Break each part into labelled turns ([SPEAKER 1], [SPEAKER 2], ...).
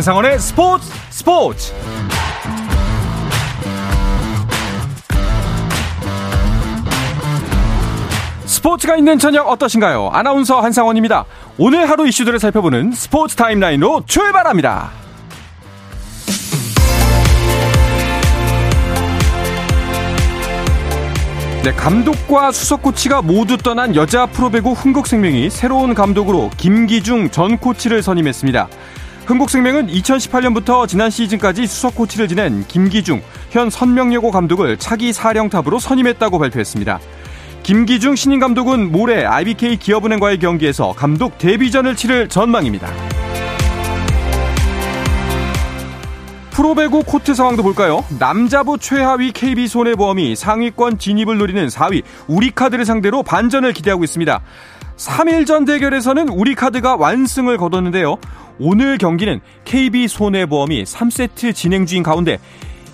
[SPEAKER 1] 한상원의 스포츠 스포츠 스포츠가 있는 저녁 어떠신가요? 아나운서 한상원입니다. 오늘 하루 이슈들을 살펴보는 스포츠 타임라인으로 출발합니다. 네, 감독과 수석 코치가 모두 떠난 여자 프로배구 흥국생명이 새로운 감독으로 김기중 전 코치를 선임했습니다. 흥국생명은 2018년부터 지난 시즌까지 수석 코치를 지낸 김기중 현 선명여고 감독을 차기 사령탑으로 선임했다고 발표했습니다. 김기중 신임 감독은 모레 IBK 기업은행과의 경기에서 감독 데뷔전을 치를 전망입니다. 프로배구 코트 상황도 볼까요? 남자부 최하위 KB손해보험이 상위권 진입을 노리는 4위 우리카드를 상대로 반전을 기대하고 있습니다. 3일 전 대결에서는 우리카드가 완승을 거뒀는데요. 오늘 경기는 KB손해보험이 3세트 진행 중인 가운데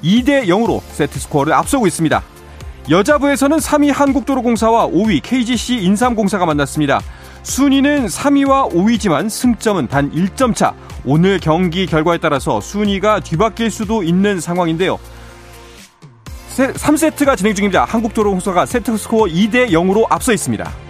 [SPEAKER 1] 2대 0으로 세트 스코어를 앞서고 있습니다. 여자부에서는 3위 한국도로공사와 5위 KGC 인삼공사가 만났습니다. 순위는 3위와 5위지만 승점은 단 1점 차. 오늘 경기 결과에 따라서 순위가 뒤바뀔 수도 있는 상황인데요. 3세트가 진행 중입니다. 한국도로공사가 세트 스코어 2대 0으로 앞서 있습니다.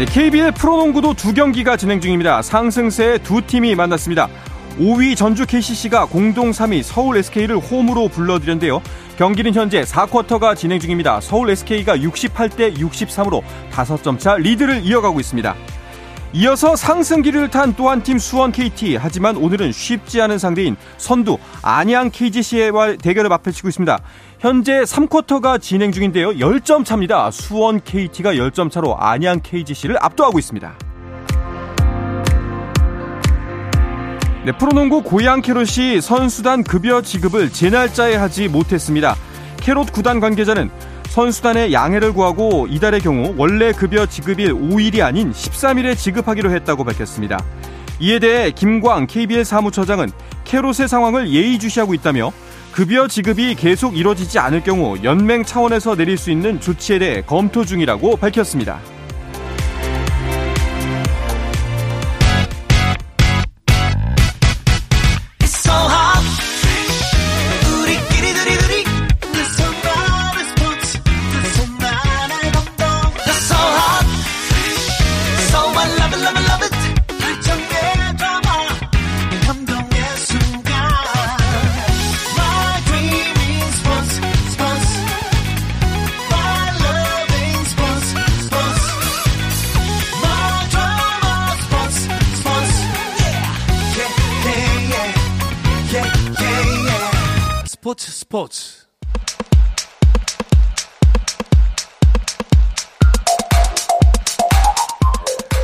[SPEAKER 1] 네, KBL 프로농구도 두 경기가 진행 중입니다. 상승세의 두 팀이 만났습니다. 5위 전주 KCC가 공동 3위 서울 SK를 홈으로 불러들였는데요. 경기는 현재 4쿼터가 진행 중입니다. 서울 SK가 68대 63으로 5점 차 리드를 이어가고 있습니다. 이어서 상승기를 탄 또 한 팀 수원 KT. 하지만 오늘은 쉽지 않은 상대인 선두 안양 KGC와 대결을 맞펼치고 있습니다. 현재 3쿼터가 진행 중인데요. 10점 차입니다. 수원 KT가 10점 차로 안양 KGC를 압도하고 있습니다. 네, 프로농구 고양 캐롯이 선수단 급여 지급을 제 날짜에 하지 못했습니다. 캐롯 구단 관계자는 선수단의 양해를 구하고 이달의 경우 원래 급여 지급일 5일이 아닌 13일에 지급하기로 했다고 밝혔습니다. 이에 대해 김광 KBL 사무처장은 캐롯의 상황을 예의주시하고 있다며 급여 지급이 계속 이뤄지지 않을 경우 연맹 차원에서 내릴 수 있는 조치에 대해 검토 중이라고 밝혔습니다.
[SPEAKER 2] 스포츠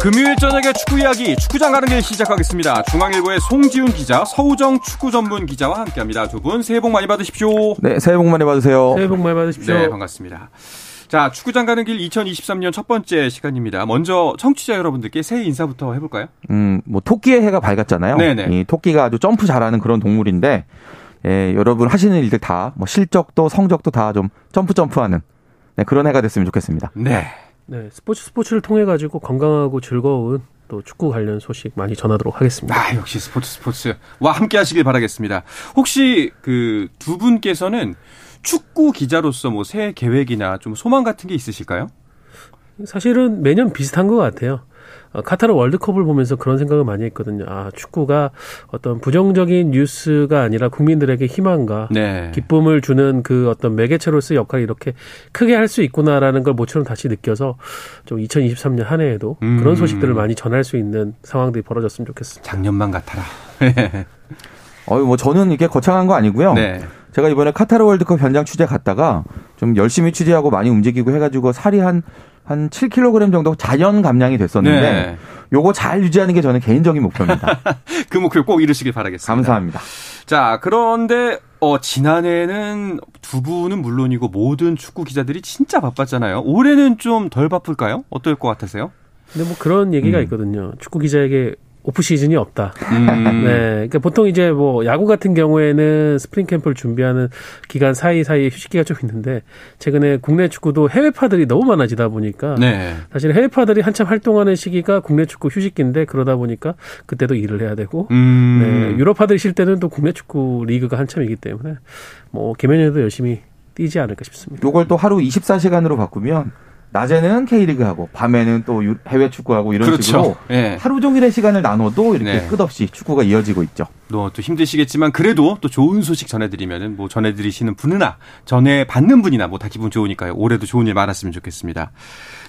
[SPEAKER 1] 금요일 저녁에 축구 이야기 축구장 가는 길 시작하겠습니다. 중앙일보의 송지훈 기자, 서우정 축구 전문 기자와 함께합니다. 두 분 새해 복 많이 받으십시오.
[SPEAKER 3] 네, 새해 복 많이 받으세요.
[SPEAKER 2] 새해 복 많이 받으십시오.
[SPEAKER 1] 네, 반갑습니다. 자, 축구장 가는 길 2023년 첫 번째 시간입니다. 먼저 청취자 여러분들께 새해 인사부터 해볼까요?
[SPEAKER 3] 음, 뭐 토끼의 해가 밝았잖아요.
[SPEAKER 1] 네네.
[SPEAKER 3] 이 토끼가 아주 점프 잘하는 그런 동물인데, 예, 여러분 하시는 일들 다 뭐 실적도 성적도 다 좀 점프 점프하는 네, 그런 해가 됐으면 좋겠습니다.
[SPEAKER 1] 네.
[SPEAKER 2] 네, 스포츠 스포츠를 통해 가지고 건강하고 즐거운 또 축구 관련 소식 많이 전하도록 하겠습니다.
[SPEAKER 1] 아, 역시 스포츠 스포츠와 함께 하시길 바라겠습니다. 혹시 그 두 분께서는 축구 기자로서 뭐 새해 계획이나 좀 소망 같은 게 있으실까요?
[SPEAKER 2] 사실은 매년 비슷한 것 같아요. 어, 카타르 월드컵을 보면서 그런 생각을 많이 했거든요. 아, 축구가 어떤 부정적인 뉴스가 아니라 국민들에게 희망과
[SPEAKER 1] 네.
[SPEAKER 2] 기쁨을 주는 그 어떤 매개체로서의 역할을 이렇게 크게 할 수 있구나라는 걸 모처럼 다시 느껴서 좀 2023년 한 해에도
[SPEAKER 1] 음.
[SPEAKER 2] 그런 소식들을 많이 전할 수 있는 상황들이 벌어졌으면 좋겠습니다.
[SPEAKER 1] 작년만 같아라.
[SPEAKER 3] 어유 뭐 저는 이게 거창한 거 아니고요.
[SPEAKER 1] 네.
[SPEAKER 3] 제가 이번에 카타르 월드컵 현장 취재 갔다가 좀 열심히 취재하고 많이 움직이고 해가지고 살이 한, 한 7kg 정도 자연 감량이 됐었는데,
[SPEAKER 1] 네.
[SPEAKER 3] 요거 잘 유지하는 게 저는 개인적인 목표입니다.
[SPEAKER 1] 그 목표 꼭 이루시길 바라겠습니다.
[SPEAKER 3] 감사합니다.
[SPEAKER 1] 자, 그런데 어 지난해는 두 분은 물론이고 모든 축구 기자들이 진짜 바빴잖아요. 올해는 좀 덜 바쁠까요? 어떨 것 같으세요?
[SPEAKER 2] 근데 뭐 그런 얘기가
[SPEAKER 3] 음.
[SPEAKER 2] 있거든요. 축구 기자에게 off season이 없다. 음. 네. 그러니까 보통 이제 뭐 야구 같은 경우에는 스프링 캠프를 준비하는 기간 사이 사이 휴식기가 좀 있는데 최근에 국내 축구도 해외파들이 너무 많아지다 보니까 네. 사실 해외파들이 한참 활동하는 시기가 국내 축구 휴식기인데 그러다 보니까 그때도 일을 해야 되고 음. 네. 유럽 파들이 쉴 때는 또 국내 축구 리그가 한참이기 때문에 뭐 개면에도 열심히 뛰지 않을까 싶습니다.
[SPEAKER 3] 이걸 또 하루 24시간으로 바꾸면 낮에는 K리그하고 밤에는 또 해외 축구하고 이런 그렇죠. 식으로 예. 하루 종일의 시간을 나눠도 이렇게 네. 끝없이 축구가 이어지고 있죠.
[SPEAKER 1] 또, 또 힘드시겠지만 그래도 또 좋은 소식 전해드리면은 뭐 전해드리시는 분이나 전해 받는 분이나 뭐 다 기분 좋으니까요. 올해도 좋은 일 많았으면 좋겠습니다.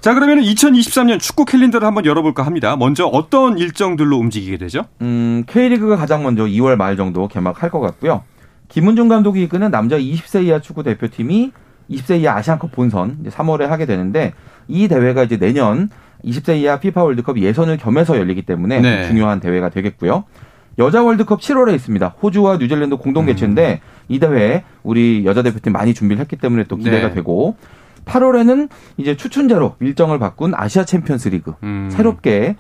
[SPEAKER 1] 자 그러면 2023년 축구 캘린더를 한번 열어볼까 합니다. 먼저 어떤 일정들로 움직이게 되죠?
[SPEAKER 3] 음 K리그가 가장 먼저 2월 말 정도 개막할 것 같고요. 김문중 감독이 이끄는 남자 20세 이하 축구 대표팀이 20세 이하 아시안컵 본선 이제 3월에 하게 되는데 이 대회가 이제 내년 20세 이하 피파 월드컵 예선을 겸해서 열리기 때문에 네. 중요한 대회가 되겠고요. 여자 월드컵 7월에 있습니다. 호주와 뉴질랜드 공동 개최인데 음. 이 대회 우리 여자 대표팀 많이 준비를 했기 때문에 또 기대가 네. 되고 8월에는 이제 추춘제로 일정을 바꾼 아시아 챔피언스 리그 음. 새롭게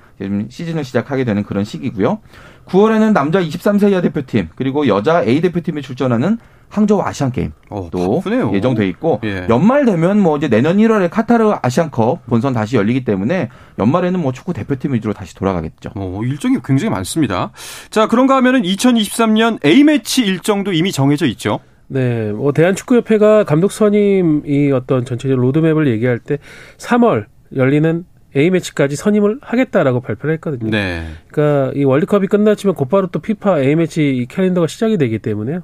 [SPEAKER 3] 시즌을 시작하게 되는 그런 시기고요. 9월에는 남자 23세 이하 대표팀 그리고 여자 A 대표팀이 출전하는 항저우 아시안 게임 어, 또 바쁘네요. 예정돼 있고 예. 연말 되면 뭐 이제 내년 1월에 카타르 아시안컵 본선 다시 열리기 때문에 연말에는 뭐 축구 대표팀 위주로 다시 돌아가겠죠.
[SPEAKER 1] 어, 일정이 굉장히 많습니다. 자 그런가 하면은 2023년 A 매치 일정도 이미 정해져 있죠.
[SPEAKER 2] 네, 뭐 대한축구협회가 감독 선임이 어떤 전체적 로드맵을 얘기할 때 3월 열리는 A 매치까지 선임을 하겠다라고 발표를 했거든요. 네. 그러니까 이 월드컵이 끝났지만 곧바로 또 피파 A 매치 캘린더가 시작이 되기 때문에요.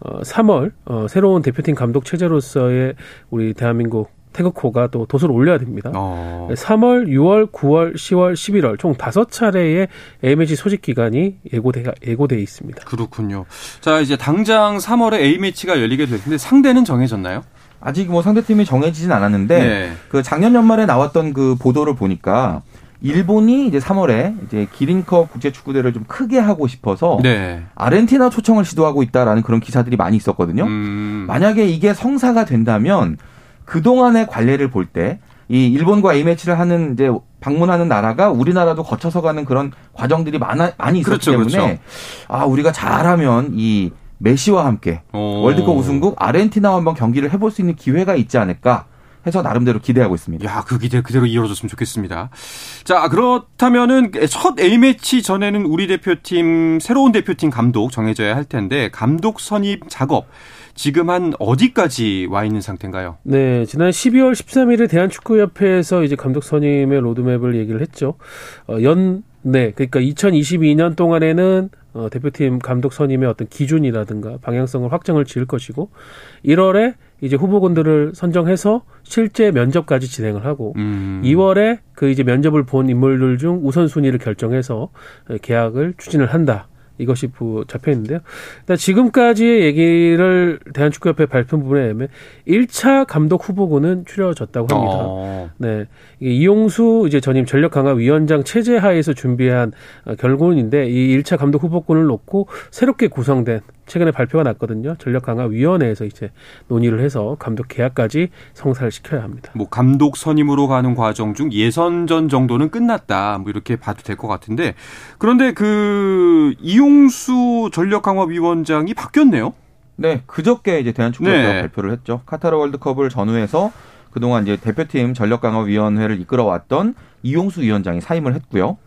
[SPEAKER 2] 어 3월 어 새로운 대표팀 감독 체제로서의 우리 대한민국 태극호가 또 돛을 올려야 됩니다. 어. 3월, 6월, 9월, 10월, 11월 총 다섯 차례의 A매치 소집 기간이 예고돼 예고돼 있습니다.
[SPEAKER 1] 그렇군요. 자, 이제 당장 3월에 A매치가 열리게 될 텐데 상대는 정해졌나요?
[SPEAKER 3] 아직 뭐 상대팀이 정해지진 않았는데 네. 그 작년 연말에 나왔던 그 보도를 보니까 일본이 이제 3월에 이제 기린컵 국제 축구대회를 좀 크게 하고 싶어서 네. 아르헨티나 초청을 시도하고 있다라는 그런 기사들이 많이 있었거든요. 음. 만약에 이게 성사가 된다면 그동안의 관례를 볼 때 이 일본과 A매치를 하는 이제 방문하는 나라가 우리나라도 거쳐서 가는 그런 과정들이 많아 많이 있었기 그렇죠, 때문에 그렇죠. 아 우리가 잘하면 이 메시와 함께 오. 월드컵 우승국 아르헨티나와 한번 경기를 해볼 수 있는 기회가 있지 않을까 해서 나름대로 기대하고 있습니다.
[SPEAKER 1] 야, 그 기대 그대로 이루어졌으면 좋겠습니다. 자, 그렇다면은 첫 A매치 전에는 우리 대표팀 새로운 대표팀 감독 정해져야 할 텐데 감독 선임 작업 지금 한 어디까지 와 있는 상태인가요?
[SPEAKER 2] 네, 지난 12월 13일에 대한축구협회에서 이제 감독 선임의 로드맵을 얘기를 했죠. 어, 연 네, 그러니까 2022년 동안에는 어, 대표팀 감독 선임의 어떤 기준이라든가 방향성을 확정을 지을 것이고 1월에 이제 후보군들을 선정해서 실제 면접까지 진행을 하고 음. 2월에 그 이제 면접을 본 인물들 중 우선순위를 결정해서 계약을 추진을 한다. 이것이 잡혀 있는데요. 일단 지금까지의 얘기를 대한축구협회 발표 부분에 의하면 1차 감독 후보군은 추려졌다고 합니다. 어. 네. 이용수 이제 전임 전력 강화 위원장 체제 하에서 준비한 어, 결론인데 이 1차 감독 후보군을 놓고 새롭게 구성된 최근에 발표가 났거든요. 전력 강화 위원회에서 이제 논의를 해서 감독 계약까지 성사를 시켜야 합니다.
[SPEAKER 1] 뭐 감독 선임으로 가는 과정 중 예선전 정도는 끝났다. 뭐 이렇게 봐도 될 것 같은데 그런데 그 이용수 전력 강화 위원장이 바뀌었네요.
[SPEAKER 3] 네, 그저께 이제 대한축구협회가 네. 발표를 했죠. 카타르 월드컵을 전후해서 그동안 이제 대표팀 전력 강화 위원회를 이끌어왔던 이용수 위원장이 사임을 했고요.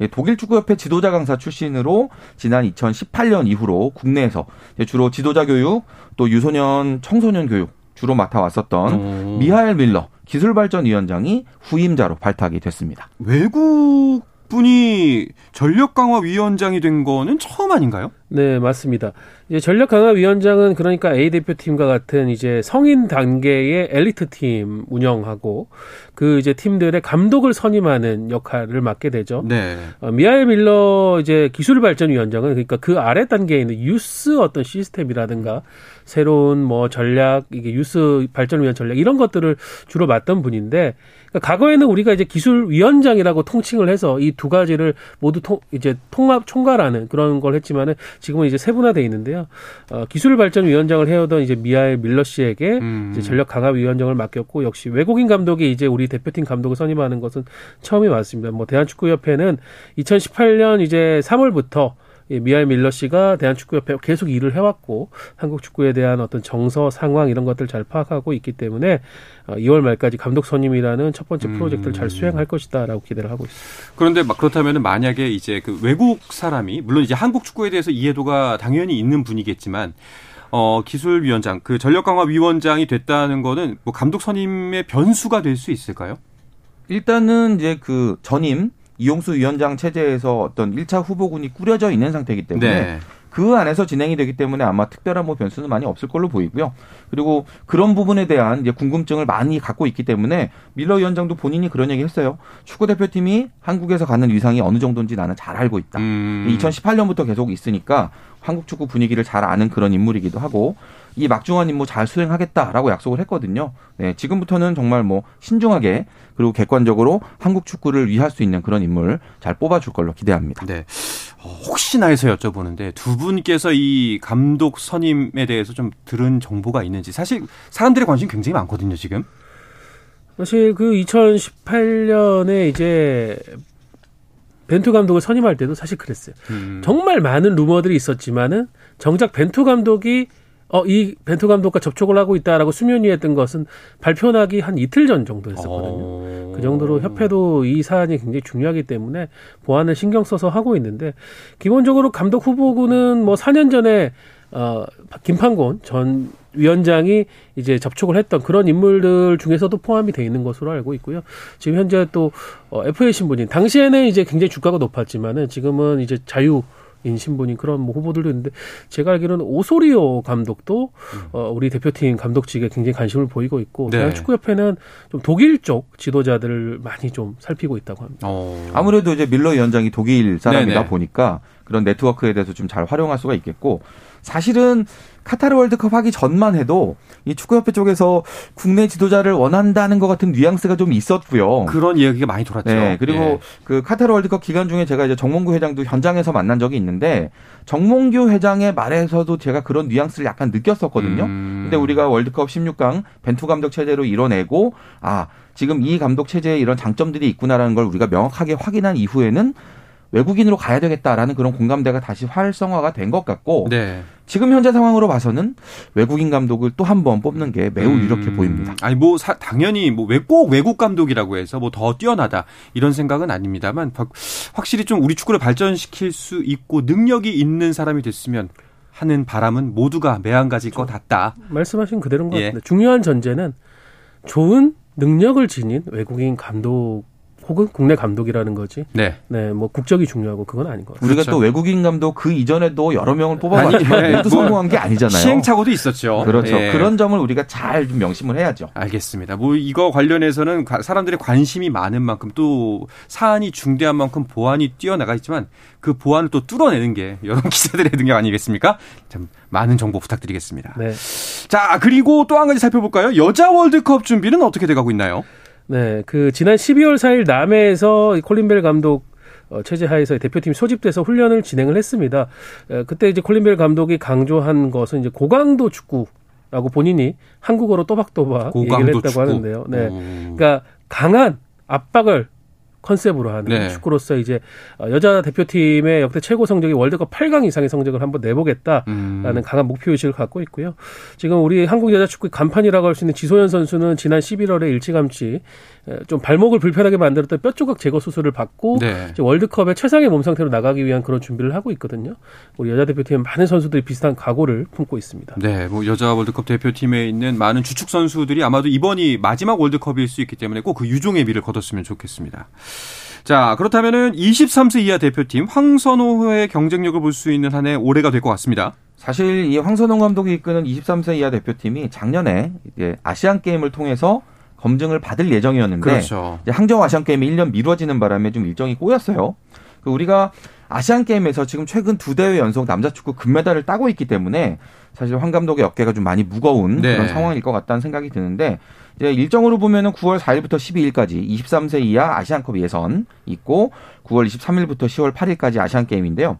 [SPEAKER 3] 예, 독일 축구협회 지도자 강사 출신으로 지난 2018년 이후로 국내에서 주로 지도자 교육 또 유소년 청소년 교육 주로 맡아왔었던 오. 미하엘 밀러 기술발전위원장이 후임자로 발탁이 됐습니다.
[SPEAKER 1] 외국 분이 전력 강화 위원장이 된 거는 처음 아닌가요?
[SPEAKER 2] 네, 맞습니다. 이제 전력 강화 위원장은 그러니까 A 대표팀과 같은 이제 성인 단계의 엘리트 팀 운영하고 그 이제 팀들의 감독을 선임하는 역할을 맡게 되죠. 네. 어, 미하엘 밀러 이제 기술 발전 위원장은 그러니까 그 아래 단계에 있는 유스 어떤 시스템이라든가 새로운 뭐 전략 이게 유스 발전 위원 전략 이런 것들을 주로 맡던 분인데 그러니까 과거에는 우리가 이제 기술 위원장이라고 통칭을 해서 이 두 가지를 모두 통, 이제 통합 총괄하는 그런 걸 했지만은 지금은 이제 세분화돼 있는데요. 있는데요. 어, 기술 발전 위원장을 해오던 이제 미하엘 밀러 씨에게
[SPEAKER 1] 음.
[SPEAKER 2] 이제 전력 강화 위원장을 맡겼고 역시 외국인 감독이 이제 우리 대표팀 감독을 선임하는 것은 처음이 맞습니다. 뭐 대한축구협회는 2018년 이제 3월부터 미하일 밀러 씨가 대한축구협회 계속 일을 해왔고 한국 축구에 대한 어떤 정서 상황 이런 것들 잘 파악하고 있기 때문에 2월 어, 말까지 감독 선임이라는 첫 번째 프로젝트를 잘 음. 수행할 것이다라고 기대를 하고 있습니다.
[SPEAKER 1] 그런데 그렇다면 만약에 이제 그 외국 사람이 물론 이제 한국 축구에 대해서 이해도가 당연히 있는 분이겠지만 어, 기술위원장, 그 전력강화위원장이 됐다는 거는 뭐 감독 선임의 변수가 될 수 있을까요?
[SPEAKER 3] 일단은 이제 그 전임 이용수 위원장 체제에서 어떤 1차 후보군이 꾸려져 있는 상태이기 때문에 네. 그 안에서 진행이 되기 때문에 아마 특별한 뭐 변수는 많이 없을 걸로 보이고요. 그리고 그런 부분에 대한 이제 궁금증을 많이 갖고 있기 때문에 밀러 위원장도 본인이 그런 얘기 했어요. 축구 대표팀이 한국에서 가는 위상이 어느 정도인지 나는 잘 알고 있다. 음. 2018년부터 계속 있으니까 한국 축구 분위기를 잘 아는 그런 인물이기도 하고 이 막중한 임무 잘 수행하겠다라고 약속을 했거든요. 네, 지금부터는 정말 뭐 신중하게 그리고 객관적으로 한국 축구를 위할 수 있는 그런 인물 잘 뽑아줄 걸로 기대합니다.
[SPEAKER 1] 네. 어, 혹시나 해서 여쭤보는데 두 분께서 이 감독 선임에 대해서 좀 들은 정보가 있는지 사실 사람들의 관심이 굉장히 많거든요, 지금.
[SPEAKER 2] 사실 그 2018년에 이제 벤투 감독을 선임할 때도 사실 그랬어요. 음. 정말 많은 루머들이 있었지만은 정작 벤투 감독이 어, 이 벤투 감독과 접촉을 하고 있다라고 수면 위에 뜬 것은 발표 나기 한 이틀 전 정도였었거든요. 어... 그 정도로 협회도 이 사안이 굉장히 중요하기 때문에 보안을 신경 써서 하고 있는데 기본적으로 감독 후보군은 뭐 4년 전에 어, 김판곤 전 위원장이 이제 접촉을 했던 그런 인물들 중에서도 포함이 돼 있는 것으로 알고 있고요. 지금 현재 또 어, FA 신분인 당시에는 이제 굉장히 주가가 높았지만은 지금은 이제 자유 인 신분인 그런 뭐 후보들도 있는데 제가 알기로는 오소리오 감독도 음. 어, 우리 대표팀 감독직에 굉장히 관심을 보이고 있고 네. 대한축구협회는 좀 독일 쪽 지도자들을 많이 좀 살피고 있다고 합니다. 어.
[SPEAKER 3] 아무래도 이제 밀러 위원장이 독일 사람이다 네네. 보니까 그런 네트워크에 대해서 좀 잘 활용할 수가 있겠고 사실은 카타르 월드컵 하기 전만 해도 이 축구협회 쪽에서 국내 지도자를 원한다는 것 같은 뉘앙스가 좀 있었고요.
[SPEAKER 1] 그런 이야기가 많이 돌았죠.
[SPEAKER 3] 네, 그리고 예. 그 카타르 월드컵 기간 중에 제가 이제 정몽규 회장도 현장에서 만난 적이 있는데 정몽규 회장의 말에서도 제가 그런 뉘앙스를 약간 느꼈었거든요. 음. 근데 우리가 월드컵 16강 벤투 감독 체제로 이뤄내고 아 지금 이 감독 체제에 이런 장점들이 있구나라는 걸 우리가 명확하게 확인한 이후에는 외국인으로 가야 되겠다라는 그런 공감대가 다시 활성화가 된 것 같고 네. 지금 현재 상황으로 봐서는 외국인 감독을 또 한 번 뽑는 게 매우 음. 유력해 보입니다.
[SPEAKER 1] 아니 뭐 사, 당연히 뭐꼭 외국 감독이라고 해서 뭐 더 뛰어나다 이런 생각은 아닙니다만 확실히 좀 우리 축구를 발전시킬 수 있고 능력이 있는 사람이 됐으면 하는 바람은 모두가 매한가지일 것 같다.
[SPEAKER 2] 말씀하신 그대로인 것 예. 같습니다. 중요한 전제는 좋은 능력을 지닌 외국인 감독 혹은 국내 감독이라는 거지. 네. 네, 뭐 국적이 중요하고 그건 아닌 것 같아요.
[SPEAKER 3] 우리가 그렇죠. 또 외국인 감독 그 이전에도 여러 명을 뽑아봤지만 네, 모두 뭐 성공한 게 아니잖아요.
[SPEAKER 1] 시행착오도 있었죠.
[SPEAKER 3] 그렇죠. 네. 그런 점을 우리가 잘 좀 명심을 해야죠.
[SPEAKER 1] 알겠습니다. 뭐 이거 관련해서는 사람들의 관심이 많은 만큼 또 사안이 중대한 만큼 보안이 뛰어나가 있지만 그 보안을 또 뚫어내는 게 여러 기자들의 능력 아니겠습니까? 참 많은 정보 부탁드리겠습니다. 네. 자, 그리고 또 한 가지 살펴볼까요? 여자 월드컵 준비는 어떻게 돼가고 있나요?
[SPEAKER 2] 네, 그 지난 12월 4일 남해에서 콜린벨 감독 어, 체제 하에서 대표팀 소집돼서 훈련을 진행을 했습니다. 에, 그때 이제 콜린벨 감독이 강조한 것은 이제 고강도 축구 라고 본인이 한국어로 또박또박 얘기를 했다고 축구. 하는데요. 네, 오. 그러니까 강한 압박을 컨셉으로 하는 네. 축구로서 이제 어, 여자 대표팀의 역대 최고 성적이 월드컵 8강 이상의 성적을 한번 내보겠다라는 음. 강한 목표 의식을 갖고 있고요. 지금 우리 한국 여자 축구 간판이라고 할 수 있는 지소연 선수는 지난 11월에 일찌감치 좀 발목을 불편하게 만들었던 뼈 조각 제거 수술을 받고 네. 월드컵에 최상의 몸 상태로 나가기 위한 그런 준비를 하고 있거든요. 우리 여자 대표팀 많은 선수들이 비슷한 각오를 품고 있습니다.
[SPEAKER 1] 네, 뭐 여자 월드컵 대표팀에 있는 많은 주축 선수들이 아마도 이번이 마지막 월드컵일 수 있기 때문에 꼭 그 유종의 미를 거뒀으면 좋겠습니다. 자, 그렇다면은 23세 이하 대표팀 황선호의 경쟁력을 볼 수 있는 한 해 올해가 될 것 같습니다.
[SPEAKER 3] 사실 이 황선호 감독이 이끄는 23세 이하 대표팀이 작년에 이제 아시안 게임을 통해서 검증을 받을 예정이었는데 그렇죠. 이제 항저우 아시안 게임이 1년 미뤄지는 바람에 좀 일정이 꼬였어요. 그 우리가 아시안 게임에서 지금 최근 두 대회 연속 남자 축구 금메달을 따고 있기 때문에 사실 황 감독의 어깨가 좀 많이 무거운 네. 그런 상황일 것 같다는 생각이 드는데 이제 일정으로 보면은 9월 4일부터 12일까지 23세 이하 아시안컵 예선 있고 9월 23일부터 10월 8일까지 아시안 게임인데요.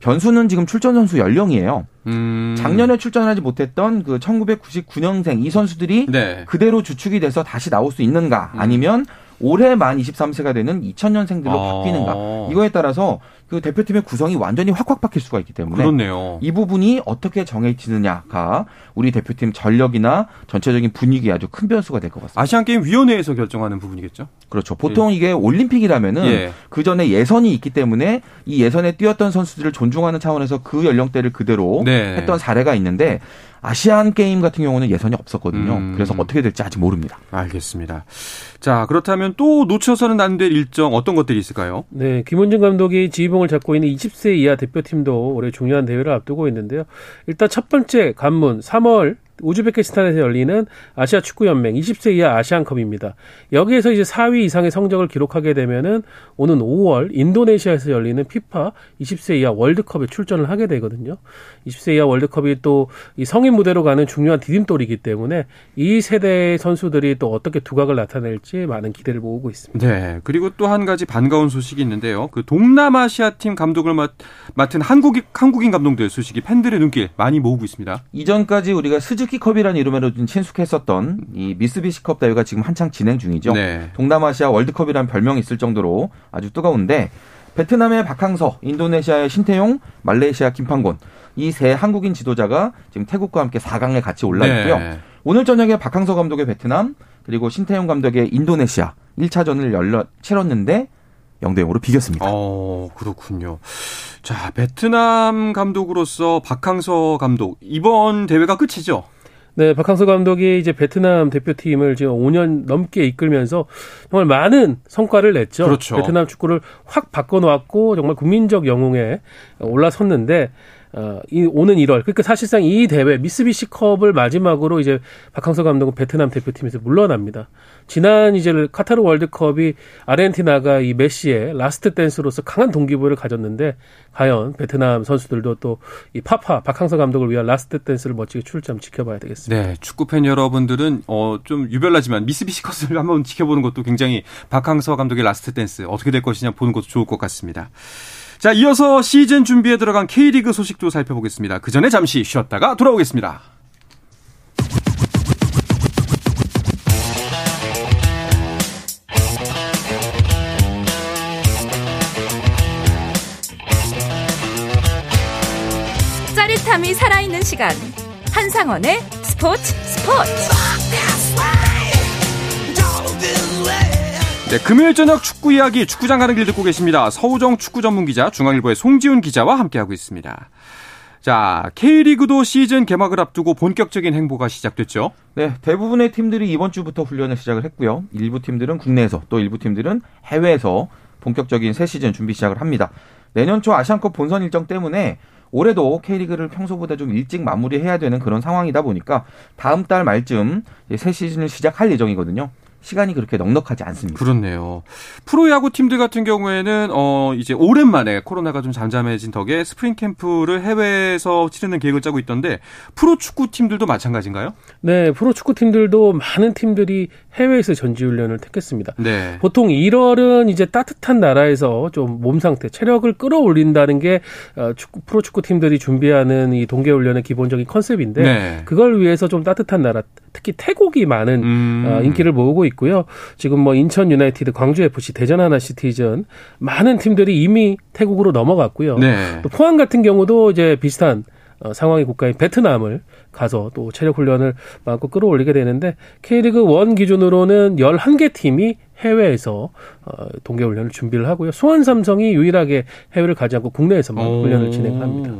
[SPEAKER 3] 변수는 지금 출전 선수 연령이에요.
[SPEAKER 1] 음.
[SPEAKER 3] 작년에 출전하지 못했던 그 1999년생 이 선수들이
[SPEAKER 1] 네.
[SPEAKER 3] 그대로 주축이 돼서 다시 나올 수 있는가
[SPEAKER 1] 음.
[SPEAKER 3] 아니면 올해 만 23세가 되는 2000년생들로
[SPEAKER 1] 아.
[SPEAKER 3] 바뀌는가 이거에 따라서 그 대표팀의 구성이 완전히 확확 바뀔 수가 있기 때문에
[SPEAKER 1] 그렇네요.
[SPEAKER 3] 이 부분이 어떻게 정해지느냐가 우리 대표팀 전력이나 전체적인 분위기에 아주 큰 변수가 될 것 같습니다.
[SPEAKER 1] 아시안 게임 위원회에서 결정하는 부분이겠죠?
[SPEAKER 3] 그렇죠. 보통 이게 올림픽이라면은
[SPEAKER 1] 예.
[SPEAKER 3] 그 전에 예선이 있기 때문에 이 예선에 뛰었던 선수들을 존중하는 차원에서 그 연령대를 그대로
[SPEAKER 1] 네.
[SPEAKER 3] 했던 사례가 있는데 아시안 게임 같은 경우는 예선이 없었거든요.
[SPEAKER 1] 음.
[SPEAKER 3] 그래서 어떻게 될지 아직 모릅니다.
[SPEAKER 1] 알겠습니다. 자, 그렇다면 또 놓쳐서는 안 될 일정 어떤 것들이 있을까요?
[SPEAKER 2] 네, 김원준 감독이 지휘봉을 잡고 있는 20세 이하 대표팀도 올해 중요한 대회를 앞두고 있는데요. 일단 첫 번째 관문 3월 우즈베키스탄에서 열리는 아시아 축구 연맹 20세 이하 아시안컵입니다. 여기에서 이제 4위 이상의 성적을 기록하게 되면은 오는 5월 인도네시아에서 열리는 피파 20세 이하 월드컵에 출전을 하게 되거든요. 20세 이하 월드컵이 또 이 성인 무대로 가는 중요한 디딤돌이기 때문에 이 세대의 선수들이 또 어떻게 두각을 나타낼지 많은 기대를 모으고 있습니다.
[SPEAKER 1] 네. 그리고 또 한 가지 반가운 소식이 있는데요. 그 동남아시아 팀 감독을 맡, 맡은 한국인, 한국인 감독들 소식이 팬들의 눈길 많이 모으고 있습니다.
[SPEAKER 3] 이전까지 우리가 스즈키컵이라는 이름으로 좀 친숙했었던 이 미쓰비시컵 대회가 지금 한창 진행 중이죠.
[SPEAKER 1] 네.
[SPEAKER 3] 동남아시아 월드컵이라는 별명이 있을 정도로 아주 뜨거운데 베트남의 박항서, 인도네시아의 신태용, 말레이시아 김판곤 이 세 한국인 지도자가 지금 태국과 함께 4강에 같이 올라 있고요.
[SPEAKER 1] 네.
[SPEAKER 3] 오늘 저녁에 박항서 감독의 베트남 그리고 신태용 감독의 인도네시아 1차전을 열려 치렀는데 0대 0으로 비겼습니다.
[SPEAKER 1] 어, 그렇군요. 자, 베트남 감독으로서 박항서 감독 이번 대회가 끝이죠?
[SPEAKER 2] 네, 박항서 감독이 이제 베트남 대표팀을 지금 5년 넘게 이끌면서 정말 많은 성과를 냈죠.
[SPEAKER 1] 그렇죠.
[SPEAKER 2] 베트남 축구를 확 바꿔놓았고 정말 국민적 영웅에 올라섰는데 어, 이 오는 1월 그러니까 사실상 이 대회 미쓰비시컵을 마지막으로 이제 박항서 감독은 베트남 대표팀에서 물러납니다. 지난 이제 카타르 월드컵이 아르헨티나가 이 메시의 last dance로서 강한 동기부여를 가졌는데 과연 베트남 선수들도 또 이 papa 박항서 감독을 위한 last dance를 멋지게 출지 지켜봐야 되겠습니다.
[SPEAKER 1] 네, 축구 팬 여러분들은 어, 좀 유별나지만 미쓰비시컵을 한번 지켜보는 것도 굉장히 박항서 감독의 last dance 어떻게 될 것이냐 보는 것도 좋을 것 같습니다. 자, 이어서 시즌 준비에 들어간 K리그 소식도 살펴보겠습니다. 그 전에 잠시 쉬었다가 돌아오겠습니다.
[SPEAKER 4] 짜릿함이 살아있는 시간 한상원의 스포츠 스포츠
[SPEAKER 1] 네, 금요일 저녁 축구 이야기 축구장 가는 길 듣고 계십니다. 서우정 축구 전문 기자 중앙일보의 송지훈 기자와 함께하고 있습니다. 자, K리그도 시즌 개막을 앞두고 본격적인 행보가 시작됐죠.
[SPEAKER 3] 네, 대부분의 팀들이 이번 주부터 훈련을 시작을 했고요. 일부 팀들은 국내에서 또 일부 팀들은 해외에서 본격적인 새 시즌 준비 시작을 합니다. 내년 초 아시안컵 본선 일정 때문에 올해도 K리그를 평소보다 좀 일찍 마무리해야 되는 그런 상황이다 보니까 다음 달 말쯤 새 시즌을 시작할 예정이거든요. 시간이 그렇게 넉넉하지 않습니다.
[SPEAKER 1] 그렇네요. 프로야구 팀들 같은 경우에는 어 이제 오랜만에 코로나가 좀 잠잠해진 덕에 스프링 캠프를 해외에서 치르는 계획을 짜고 있던데 프로 축구 팀들도 마찬가지인가요?
[SPEAKER 2] 네, 프로 축구 팀들도 많은 팀들이 해외에서 전지 훈련을 택했습니다.
[SPEAKER 1] 네.
[SPEAKER 2] 보통 1월은 이제 따뜻한 나라에서 좀 몸 상태, 체력을 끌어올린다는 게 어, 축구, 프로 축구 팀들이 준비하는 이 동계 훈련의 기본적인 컨셉인데
[SPEAKER 1] 네.
[SPEAKER 2] 그걸 위해서 좀 따뜻한 나라, 특히 태국이 많은
[SPEAKER 1] 음.
[SPEAKER 2] 어, 인기를 모으고 있고요. 지금 뭐 인천 유나이티드, 광주 FC, 대전 하나시티즌 많은 팀들이 이미 태국으로 넘어갔고요.
[SPEAKER 1] 네.
[SPEAKER 2] 또 포항 같은 경우도 이제 비슷한 어, 상황의 국가인 베트남을 가서 또 체력 훈련을 마음껏 끌어올리게 되는데 K리그 1 기준으로는 11개 팀이 해외에서 어, 동계 훈련을 준비를 하고요. 수원 삼성이 유일하게 해외를 가지 않고 국내에서만
[SPEAKER 1] 오.
[SPEAKER 2] 훈련을 진행합니다.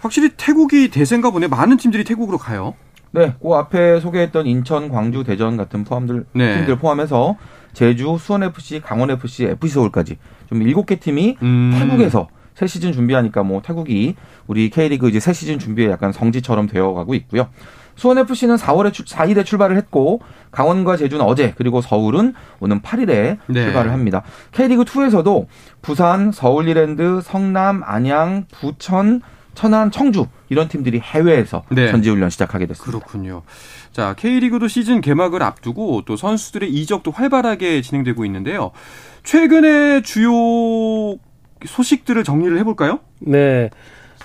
[SPEAKER 1] 확실히 태국이 대세인가 보네. 많은 팀들이 태국으로 가요.
[SPEAKER 3] 네, 그 앞에 소개했던 인천, 광주, 대전 같은 포함들
[SPEAKER 1] 네.
[SPEAKER 3] 팀들 포함해서 제주, 수원 FC, 강원 FC, FC 서울까지 좀 일곱 개 팀이
[SPEAKER 1] 음.
[SPEAKER 3] 태국에서 새 시즌 준비하니까 뭐 태국이 우리 K리그 이제 새 시즌 준비에 약간 성지처럼 되어가고 있고요. 수원 FC는 4월에 출, 4일에 출발을 했고 강원과 제주는 어제 그리고 서울은 오는 8일에
[SPEAKER 1] 네.
[SPEAKER 3] 출발을 합니다. K리그 2에서도 부산, 서울리랜드, 성남, 안양, 부천, 천안, 청주 이런 팀들이 해외에서
[SPEAKER 1] 네.
[SPEAKER 3] 전지훈련 시작하게 됐습니다.
[SPEAKER 1] 그렇군요. 자, K리그도 시즌 개막을 앞두고 또 선수들의 이적도 활발하게 진행되고 있는데요. 최근에 주요 소식들을 정리를 해볼까요?
[SPEAKER 2] 네.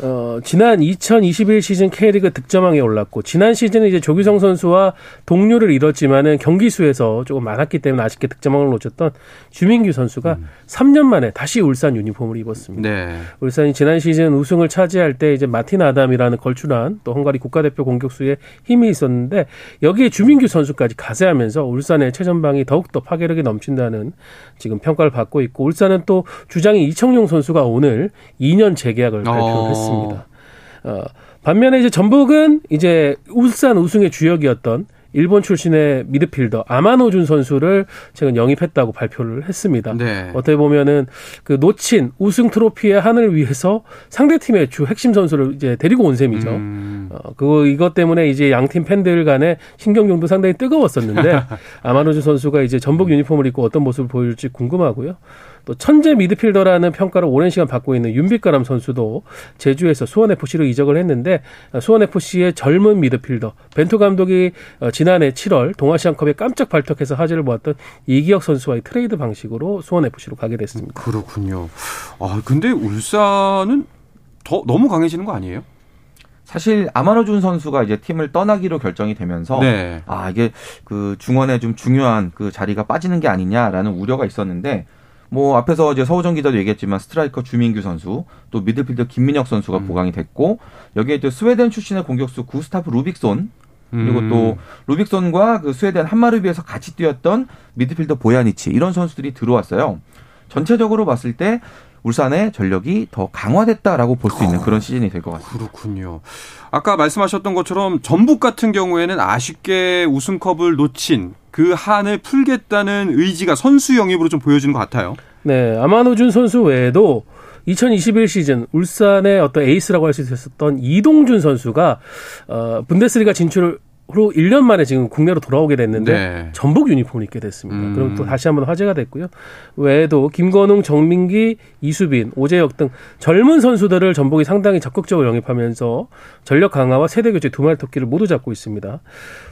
[SPEAKER 2] 어, 지난 2021 시즌 K리그 득점왕에 올랐고 지난 시즌은 이제 조규성 선수와 동료를 이뤘지만은 경기 수에서 조금 많았기 때문에 아쉽게 득점왕을 놓쳤던 주민규 선수가 음. 3년 만에 다시 울산 유니폼을 입었습니다. 네. 울산이 지난 시즌 우승을 차지할 때 이제 마틴 아담이라는 걸출한 또 헝가리 국가대표 공격수에 힘이 있었는데 여기에 주민규 선수까지 가세하면서 울산의 최전방이 더욱더 파괴력이 넘친다는 지금 평가를 받고 있고 울산은 또 주장이 이청용 선수가 오늘 2년 재계약을 발표했습니다. 있습니다. 어, 반면에 이제 전북은 이제 울산 우승의 주역이었던 일본 출신의 미드필더 아마노 준 선수를 최근 영입했다고 발표를 했습니다. 네. 어떻게 보면은 그 놓친 우승 트로피의 하늘을 위해서 상대 팀의 주 핵심 선수를 이제 데리고 온 셈이죠. 음. 어, 그 이것 때문에 이제 양팀 팬들 간의 신경전도 상당히 뜨거웠었는데 아마노 준 선수가 이제 전북 유니폼을 입고 어떤 모습을 보일지 궁금하고요. 또 천재 미드필더라는 평가를 오랜 시간 받고 있는 윤빛가람 선수도 제주에서 수원 FC로 이적을 했는데 수원 FC의 젊은 미드필더 벤투 감독이 어, 지난해 7월 동아시안컵에 깜짝 발탁해서 화제를 모았던 이기혁 선수와의 트레이드 방식으로 수원 FC로 가게 됐습니다.
[SPEAKER 1] 그렇군요. 아 근데 울산은 더 너무 강해지는 거 아니에요?
[SPEAKER 3] 사실 아마노준 선수가 이제 팀을 떠나기로 결정이 되면서 네. 아 이게 그 중원에 좀 중요한 그 자리가 빠지는 게 아니냐라는 우려가 있었는데 뭐 앞에서 이제 서호정 기자도 얘기했지만 스트라이커 주민규 선수 또 미드필더 김민혁 선수가 음. 보강이 됐고 여기에 또 스웨덴 출신의 공격수 구스타프 루빅손 그리고 음. 또 루빅손과 그 스웨덴 함마르비에서 같이 뛰었던 미드필더 보야니치 이런 선수들이 들어왔어요. 전체적으로 봤을 때 울산의 전력이 더 강화됐다라고 볼 수 있는 그런 시즌이 될 것 같습니다.
[SPEAKER 1] 그렇군요. 아까 말씀하셨던 것처럼 전북 같은 경우에는 아쉽게 우승컵을 놓친 그 한을 풀겠다는 의지가 선수 영입으로 좀 보여지는 것 같아요.
[SPEAKER 2] 네, 아마노준 선수 외에도 2021 시즌 울산의 어떤 에이스라고 할 수 있었던 이동준 선수가 어 분데스리가 진출을 후 로 1년 만에 지금 국내로 돌아오게 됐는데 네. 전북 유니폼을 입게 됐습니다. 음. 그럼 또 다시 한번 화제가 됐고요. 외에도 김건웅, 정민기, 이수빈, 오재혁 등 젊은 선수들을 전북이 상당히 적극적으로 영입하면서 전력 강화와 세대 교체 두 마리 토끼를 모두 잡고 있습니다.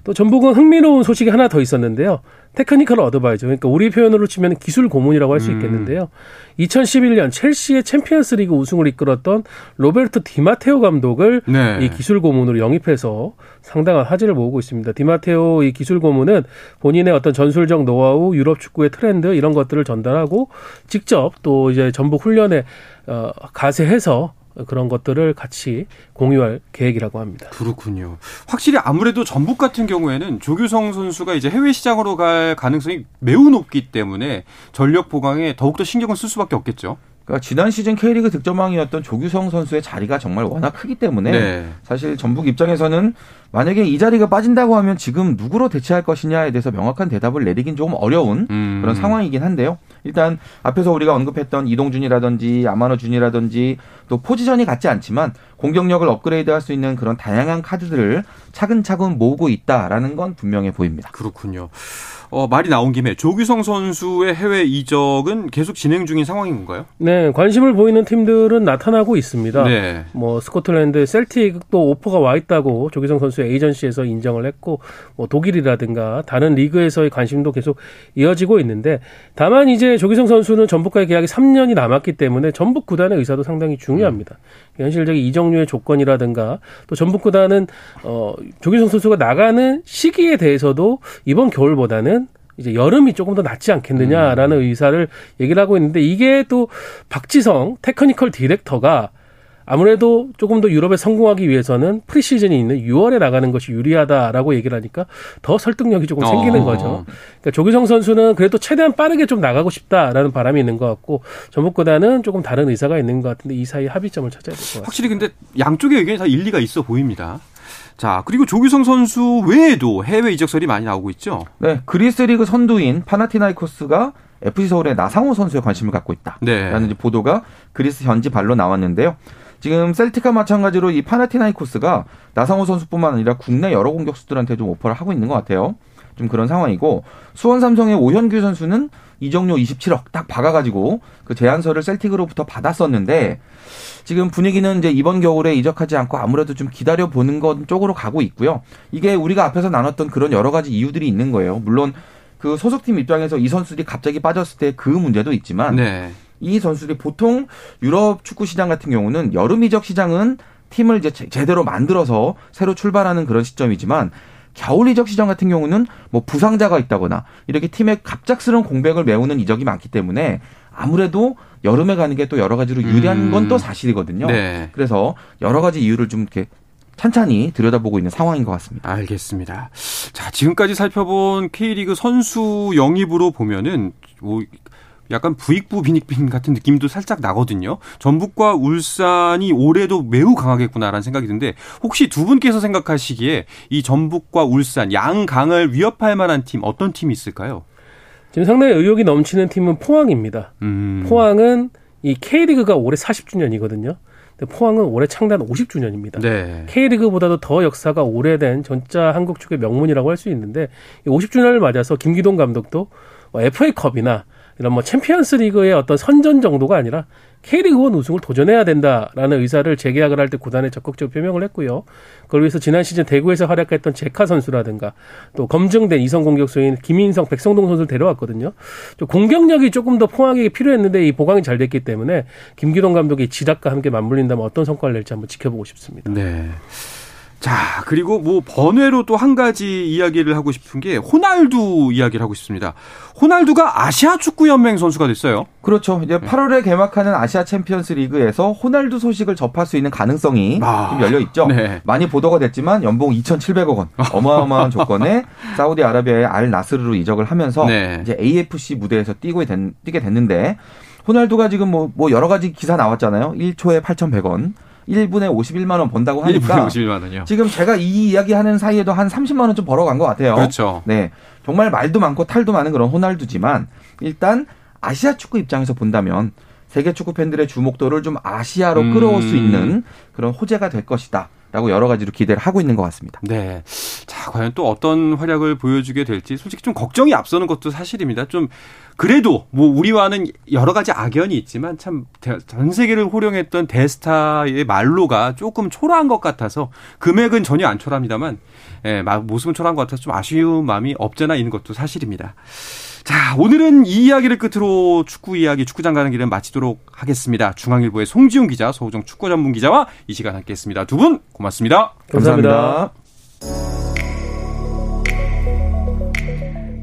[SPEAKER 2] 또 전북은 흥미로운 소식이 하나 더 있었는데요. technical adviser 그러니까 우리 표현으로 치면 기술 고문이라고 할수 음. 있겠는데요. 음. 2011년 첼시의 챔피언스리그 우승을 이끌었던 로베르토 디마테오 감독을 네. 이 기술 고문으로 영입해서 상당한 화제를 모으고 있습니다. 디마테오 이 기술 고문은 본인의 어떤 전술적 노하우, 유럽 축구의 트렌드 이런 것들을 전달하고 직접 또 이제 전북 훈련에 어 가세해서 그런 것들을 같이 공유할 계획이라고 합니다.
[SPEAKER 1] 그렇군요. 확실히 아무래도 전북 같은 경우에는 조규성 선수가 이제 해외 시장으로 갈 가능성이 매우 높기 때문에 전력 보강에 더욱더 신경을 쓸 수밖에 없겠죠.
[SPEAKER 3] 그러니까 지난 시즌 K리그 득점왕이었던 조규성 선수의 자리가 정말 워낙 크기 때문에 네. 사실 전북 입장에서는 만약에 이 자리가 빠진다고 하면 지금 누구로 대체할 것이냐에 대해서 명확한 대답을 내리긴 조금 어려운 음. 그런 상황이긴 한데요. 일단 앞에서 우리가 언급했던 이동준이라든지 아마노준이라든지 또 포지션이 같지 않지만 공격력을 업그레이드할 수 있는 그런 다양한 카드들을 차근차근 모으고 있다라는 건 분명해 보입니다.
[SPEAKER 1] 그렇군요. 어, 말이 나온 김에 조규성 선수의 해외 이적은 계속 진행 중인 상황인 건가요?
[SPEAKER 2] 네, 관심을 보이는 팀들은 나타나고 있습니다. 네. 뭐 스코틀랜드 셀틱도 오퍼가 와 있다고 조규성 선수의 에이전시에서 인정을 했고 뭐 독일이라든가 다른 리그에서의 관심도 계속 이어지고 있는데 다만 이제 조규성 선수는 전북과의 계약이 3년이 남았기 때문에 전북 구단의 의사도 상당히 중요합니다. 음. 현실적인 이적료의 조건이라든가 또 전북 구단은 어 조규성 선수가 나가는 시기에 대해서도 이번 겨울보다는 이제 여름이 조금 더 낫지 않겠느냐라는 음. 의사를 얘기를 하고 있는데 이게 또 박지성 technical director가 아무래도 조금 더 유럽에 성공하기 위해서는 프리시즌이 있는 6월에 나가는 것이 유리하다라고 얘기를 하니까 더 설득력이 조금 생기는 어. 거죠. 그러니까 조규성 선수는 그래도 최대한 빠르게 좀 나가고 싶다라는 바람이 있는 것 같고 전북보다는 조금 다른 의사가 있는 것 같은데 이 사이 합의점을 찾아야 될 것 같습니다.
[SPEAKER 1] 확실히 근데 양쪽의 의견이 다 일리가 있어 보입니다. 자, 그리고 조규성 선수 외에도 해외 이적설이 많이 나오고 있죠.
[SPEAKER 3] 네, 그리스 리그 선두인 파나티나이코스가 FC 서울의 나상호 선수에 관심을 갖고 있다. 네. 라는 보도가 그리스 현지 발로 나왔는데요. 지금 셀틱과 마찬가지로 이 파나티나이코스가 나상호 선수뿐만 아니라 국내 여러 공격수들한테 좀 오퍼를 하고 있는 것 같아요. 좀 그런 상황이고 수원 삼성의 오현규 선수는 이정료 27억 딱 박아가지고 그 제안서를 셀틱으로부터 받았었는데 지금 분위기는 이제 이번 겨울에 이적하지 않고 아무래도 좀 기다려 보는 것 쪽으로 가고 있고요. 이게 우리가 앞에서 나눴던 그런 여러 가지 이유들이 있는 거예요. 물론 그 소속팀 입장에서 이 선수들이 갑자기 빠졌을 때 그 문제도 있지만 네. 이 선수들이 보통 유럽 축구 시장 같은 경우는 여름 이적 시장은 팀을 이제 제대로 만들어서 새로 출발하는 그런 시점이지만 겨울 이적 시장 같은 경우는 뭐 부상자가 있다거나 이렇게 팀의 갑작스러운 공백을 메우는 이적이 많기 때문에 아무래도 여름에 가는 게 또 여러 가지로 유리한
[SPEAKER 1] 음.
[SPEAKER 3] 건또 사실이거든요.
[SPEAKER 1] 네.
[SPEAKER 3] 그래서 여러 가지 이유를 좀 이렇게 찬찬히 들여다보고 있는 상황인 것 같습니다.
[SPEAKER 1] 알겠습니다. 자, 지금까지 살펴본 K리그 선수 영입으로 보면은 뭐 약간 부익부 빈익빈 같은 느낌도 살짝 나거든요. 전북과 울산이 올해도 매우 강하겠구나라는 생각이 드는데 혹시 두 분께서 생각하시기에 이 전북과 울산 양강을 위협할 만한 팀 어떤 팀이 있을까요?
[SPEAKER 2] 지금 상당히 의욕이 넘치는 팀은 포항입니다.
[SPEAKER 1] 음.
[SPEAKER 2] 포항은 이 K리그가 올해 40주년이거든요. 근데 포항은 올해 창단 50주년입니다.
[SPEAKER 1] 네.
[SPEAKER 2] K리그보다도 더 역사가 오래된 전자 한국 축구의 명문이라고 할 수 있는데 이 50주년을 맞아서 김기동 감독도 뭐 FA컵이나 이런 뭐 챔피언스 리그의 어떤 선전 정도가 아니라 K리그1 우승을 도전해야 된다라는 의사를 재계약을 할 때 구단에 적극적으로 표명을 했고요. 그걸 위해서 지난 시즌 대구에서 활약했던 제카 선수라든가 또 검증된 이선 공격수인 김인성, 백성동 선수를 데려왔거든요. 좀 공격력이 조금 더 포항에게 필요했는데 이 보강이 잘 됐기 때문에 김기동 감독의 지략과 함께 맞물린다면 어떤 성과를 낼지 한번 지켜보고 싶습니다.
[SPEAKER 1] 네. 자, 그리고 뭐 번외로 또 한 가지 이야기를 하고 싶은 게 호날두 이야기를 하고 싶습니다. 호날두가 아시아 축구 연맹 선수가 됐어요.
[SPEAKER 3] 그렇죠. 이제 8월에 개막하는 아시아 챔피언스 리그에서 호날두 소식을 접할 수 있는 가능성이
[SPEAKER 1] 아,
[SPEAKER 3] 좀 열려 있죠.
[SPEAKER 1] 네.
[SPEAKER 3] 많이 보도가 됐지만 연봉 2,700억 원. 어마어마한 조건에 사우디아라비아의 알 나스르로 이적을 하면서
[SPEAKER 1] 네.
[SPEAKER 3] 이제 AFC 무대에서 뛰고 된, 뛰게 됐는데 호날두가 지금 뭐, 뭐 여러 가지 기사 나왔잖아요. 1초에 8,100원, 1분에 51만 원 번다고 하니까
[SPEAKER 1] 1분에 51만 원이요.
[SPEAKER 3] 지금 제가 이 이야기 하는 사이에도 한 30만 원 좀 벌어간 것 같아요.
[SPEAKER 1] 그렇죠.
[SPEAKER 3] 네. 정말 말도 많고 탈도 많은 그런 호날두지만 일단 아시아 축구 입장에서 본다면 세계 축구 팬들의 주목도를 좀 아시아로
[SPEAKER 1] 음.
[SPEAKER 3] 끌어올 수 있는 그런 호재가 될 것이다. 라고 여러 가지로 기대를 하고 있는 것 같습니다.
[SPEAKER 1] 네. 자, 과연 또 어떤 활약을 보여주게 될지 솔직히 좀 걱정이 앞서는 것도 사실입니다. 좀 그래도 뭐 우리와는 여러 가지 악연이 있지만 참 전 세계를 호령했던 데스타의 말로가 조금 초라한 것 같아서 금액은 전혀 안 초라합니다만 예, 마- 모습은 초라한 것 같아서 좀 아쉬운 마음이 없잖아 있는 것도 사실입니다. 자, 오늘은 이 이야기를 끝으로 축구 이야기, 축구장 가는 길은 마치도록 하겠습니다. 중앙일보의 송지훈 기자, 서우정 축구 전문 기자와 이 시간 함께 했습니다. 두 분 고맙습니다.
[SPEAKER 2] 감사합니다.